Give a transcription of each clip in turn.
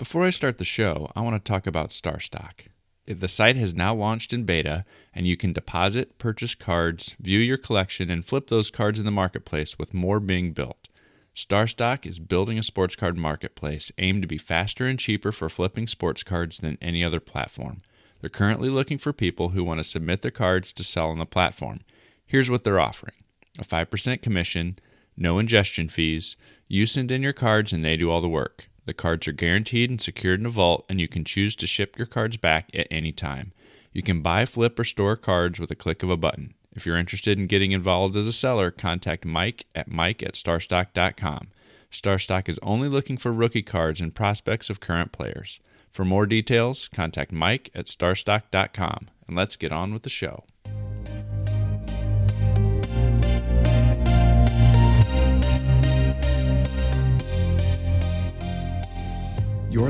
Before I start the show, I want to talk about StarStock. The site has now launched in beta, and you can deposit, purchase cards, view your collection, and flip those cards in the marketplace with more being built. StarStock is building a sports card marketplace aimed to be faster and cheaper for flipping sports cards than any other platform. They're currently looking for people who want to submit their cards to sell on the platform. Here's what they're offering a 5% commission, no ingestion fees, you send in your cards and they do all the work. The cards are guaranteed and secured in a vault, and you can choose to ship your cards back at any time. You can buy, flip, or store cards with a click of a button. If you're interested in getting involved as a seller, contact Mike at mike at starstock.com. Starstock is only looking for rookie cards and prospects of current players. For more details, contact Mike at starstock.com. And let's get on with the show.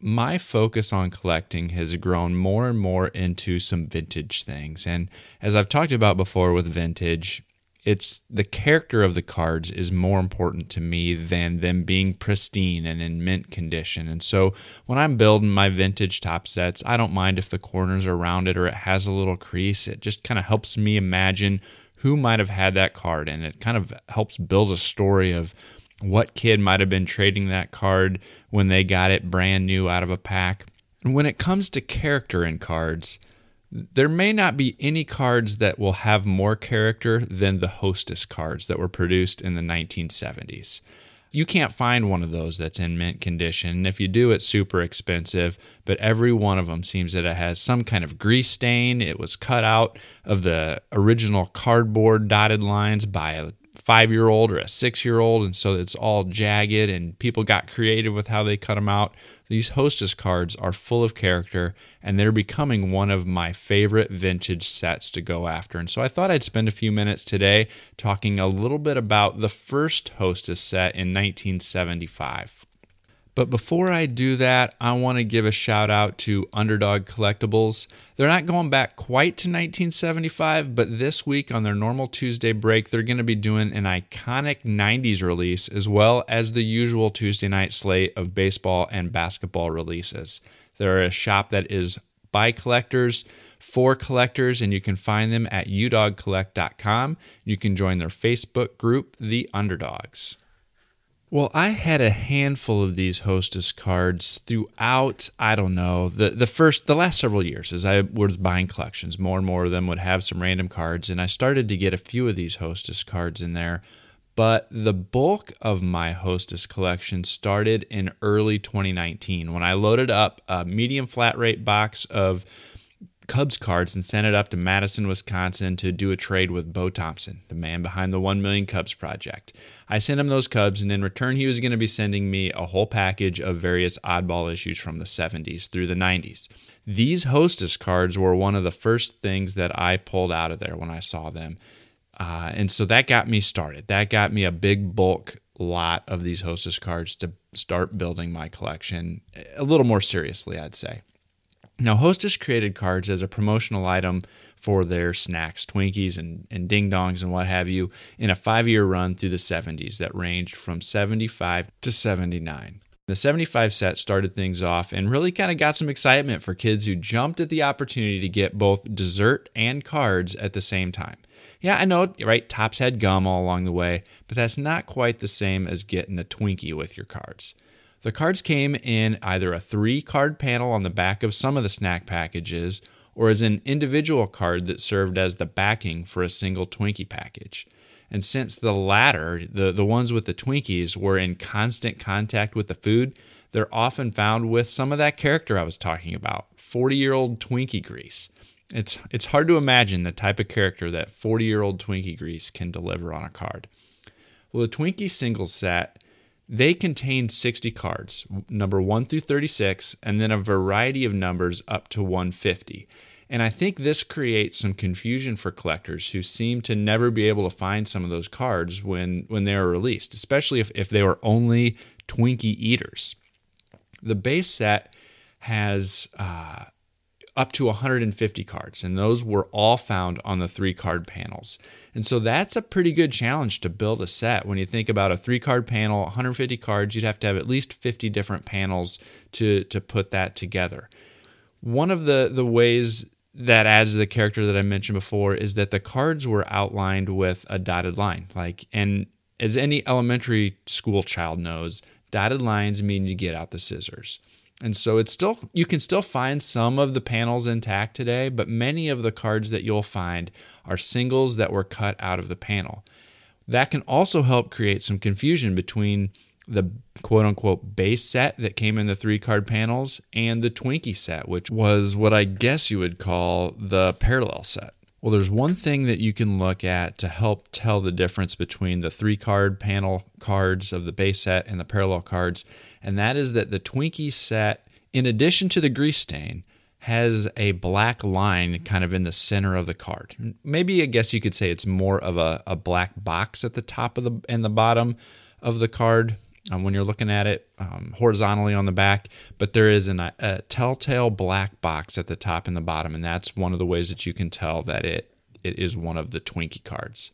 my focus on collecting has grown more and more into some vintage things. And as I've talked about before with vintage, it's the character of the cards is more important to me than them being pristine and in mint condition. And so when I'm building my vintage Topps sets, I don't mind if the corners are rounded or it has a little crease. It just kind of helps me imagine who might have had that card and it kind of helps build a story of what kid might have been trading that card when they got it brand new out of a pack. And when it comes to character in cards, there may not be any cards that will have more character than the hostess cards that were produced in the 1970s. You can't find one of those that's in mint condition. And if you do, it's super expensive. But every one of them seems that it has some kind of grease stain. It was cut out of the original cardboard dotted lines by five year old or a six year old, and so it's all jagged, and people got creative with how they cut them out. These hostess cards are full of character, and they're becoming one of my favorite vintage sets to go after. And so I thought I'd spend a few minutes today talking a little bit about the first hostess set in 1975. But before I do that, I want to give a shout out to Underdog Collectibles. They're not going back quite to 1975, but this week on their normal Tuesday break, they're going to be doing an iconic 90s release as well as the usual Tuesday night slate of baseball and basketball releases. They're a shop that is by collectors for collectors, and you can find them at udogcollect.com. You can join their Facebook group, The Underdogs. Well, I had a handful of these hostess cards throughout, I don't know, the, the first, the last several years as I was buying collections. More and more of them would have some random cards, and I started to get a few of these hostess cards in there. But the bulk of my hostess collection started in early 2019 when I loaded up a medium flat rate box of Cubs cards and sent it up to Madison, Wisconsin to do a trade with Bo Thompson, the man behind the 1 Million Cubs project. I sent him those Cubs, and in return, he was going to be sending me a whole package of various oddball issues from the 70s through the 90s. These hostess cards were one of the first things that I pulled out of there when I saw them. Uh, and so that got me started. That got me a big bulk lot of these hostess cards to start building my collection a little more seriously, I'd say. Now, Hostess created cards as a promotional item for their snacks, Twinkies and, and Ding Dongs and what have you, in a five year run through the 70s that ranged from 75 to 79. The 75 set started things off and really kind of got some excitement for kids who jumped at the opportunity to get both dessert and cards at the same time. Yeah, I know, right? Topps had gum all along the way, but that's not quite the same as getting a Twinkie with your cards. The cards came in either a three card panel on the back of some of the snack packages or as an individual card that served as the backing for a single Twinkie package. And since the latter, the, the ones with the Twinkies, were in constant contact with the food, they're often found with some of that character I was talking about 40 year old Twinkie grease. It's, it's hard to imagine the type of character that 40 year old Twinkie grease can deliver on a card. Well, the Twinkie single set they contain 60 cards, number 1 through 36, and then a variety of numbers up to 150. And I think this creates some confusion for collectors who seem to never be able to find some of those cards when, when they are released, especially if, if they were only Twinkie eaters. The base set has uh, up to 150 cards, and those were all found on the three card panels. And so that's a pretty good challenge to build a set. When you think about a three card panel, 150 cards, you'd have to have at least 50 different panels to, to put that together. One of the, the ways that adds to the character that I mentioned before is that the cards were outlined with a dotted line. Like, and as any elementary school child knows, dotted lines mean you get out the scissors. And so it's still you can still find some of the panels intact today, but many of the cards that you'll find are singles that were cut out of the panel. That can also help create some confusion between the quote unquote base set that came in the three card panels and the Twinkie set, which was what I guess you would call the parallel set. Well, there's one thing that you can look at to help tell the difference between the three card panel cards of the base set and the parallel cards, and that is that the Twinkie set, in addition to the grease stain, has a black line kind of in the center of the card. Maybe I guess you could say it's more of a, a black box at the top of the and the bottom of the card um, when you're looking at it um, horizontally on the back, but there is an, a telltale black box at the top and the bottom, and that's one of the ways that you can tell that it it is one of the Twinkie cards.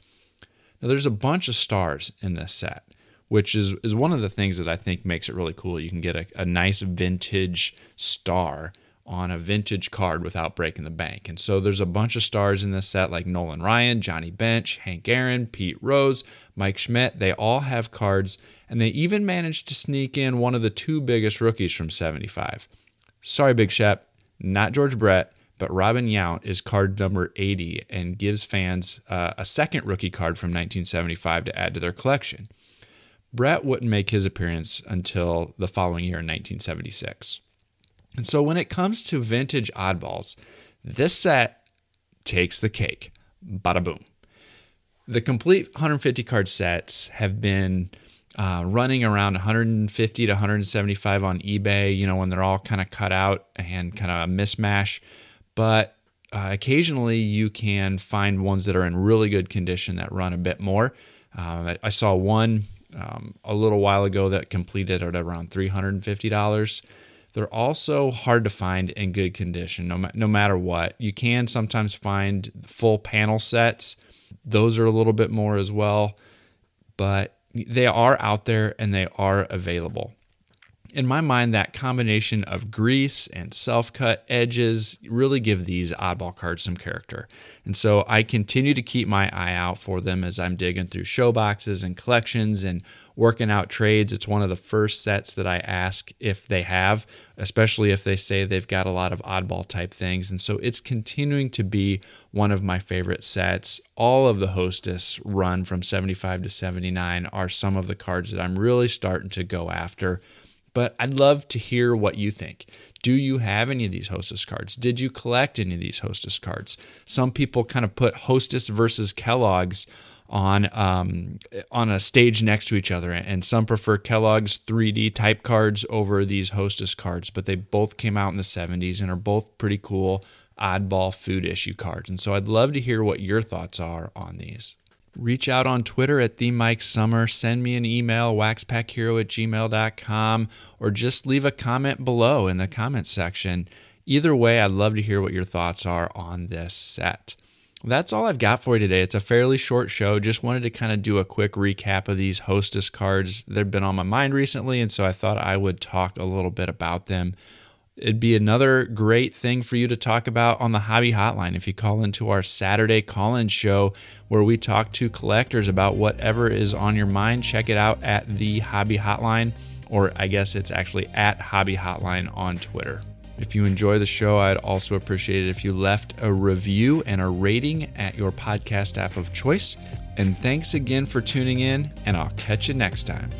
Now, there's a bunch of stars in this set, which is is one of the things that I think makes it really cool. You can get a, a nice vintage star on a vintage card without breaking the bank. And so there's a bunch of stars in this set like Nolan Ryan, Johnny Bench, Hank Aaron, Pete Rose, Mike Schmidt. They all have cards, and they even managed to sneak in one of the two biggest rookies from 75. Sorry, Big Shep, not George Brett, but Robin Yount is card number 80 and gives fans uh, a second rookie card from 1975 to add to their collection. Brett wouldn't make his appearance until the following year in 1976. And so when it comes to vintage oddballs, this set takes the cake. Bada boom. The complete 150 card sets have been uh, running around 150 to 175 on eBay, you know, when they're all kind of cut out and kind of a mismatch. But uh, occasionally you can find ones that are in really good condition that run a bit more. Uh, I saw one um, a little while ago that completed at around $350. They're also hard to find in good condition, no, no matter what. You can sometimes find full panel sets, those are a little bit more as well, but they are out there and they are available in my mind, that combination of grease and self cut edges really give these oddball cards some character. And so I continue to keep my eye out for them as I'm digging through show boxes and collections and working out trades. It's one of the first sets that I ask if they have, especially if they say they've got a lot of oddball type things. And so it's continuing to be one of my favorite sets. All of the Hostess run from 75 to 79 are some of the cards that I'm really starting to go after but I'd love to hear what you think. Do you have any of these hostess cards? Did you collect any of these hostess cards? Some people kind of put hostess versus Kellogg's on um, on a stage next to each other, and some prefer Kellogg's 3D type cards over these hostess cards. But they both came out in the 70s and are both pretty cool oddball food issue cards. And so I'd love to hear what your thoughts are on these reach out on Twitter at the Mike Summer, send me an email, waxpackhero at gmail.com, or just leave a comment below in the comment section. Either way, I'd love to hear what your thoughts are on this set. That's all I've got for you today. It's a fairly short show. Just wanted to kind of do a quick recap of these hostess cards. They've been on my mind recently, and so I thought I would talk a little bit about them it'd be another great thing for you to talk about on the Hobby Hotline if you call into our Saturday call in show where we talk to collectors about whatever is on your mind. Check it out at the Hobby Hotline, or I guess it's actually at Hobby Hotline on Twitter. If you enjoy the show, I'd also appreciate it if you left a review and a rating at your podcast app of choice. And thanks again for tuning in, and I'll catch you next time.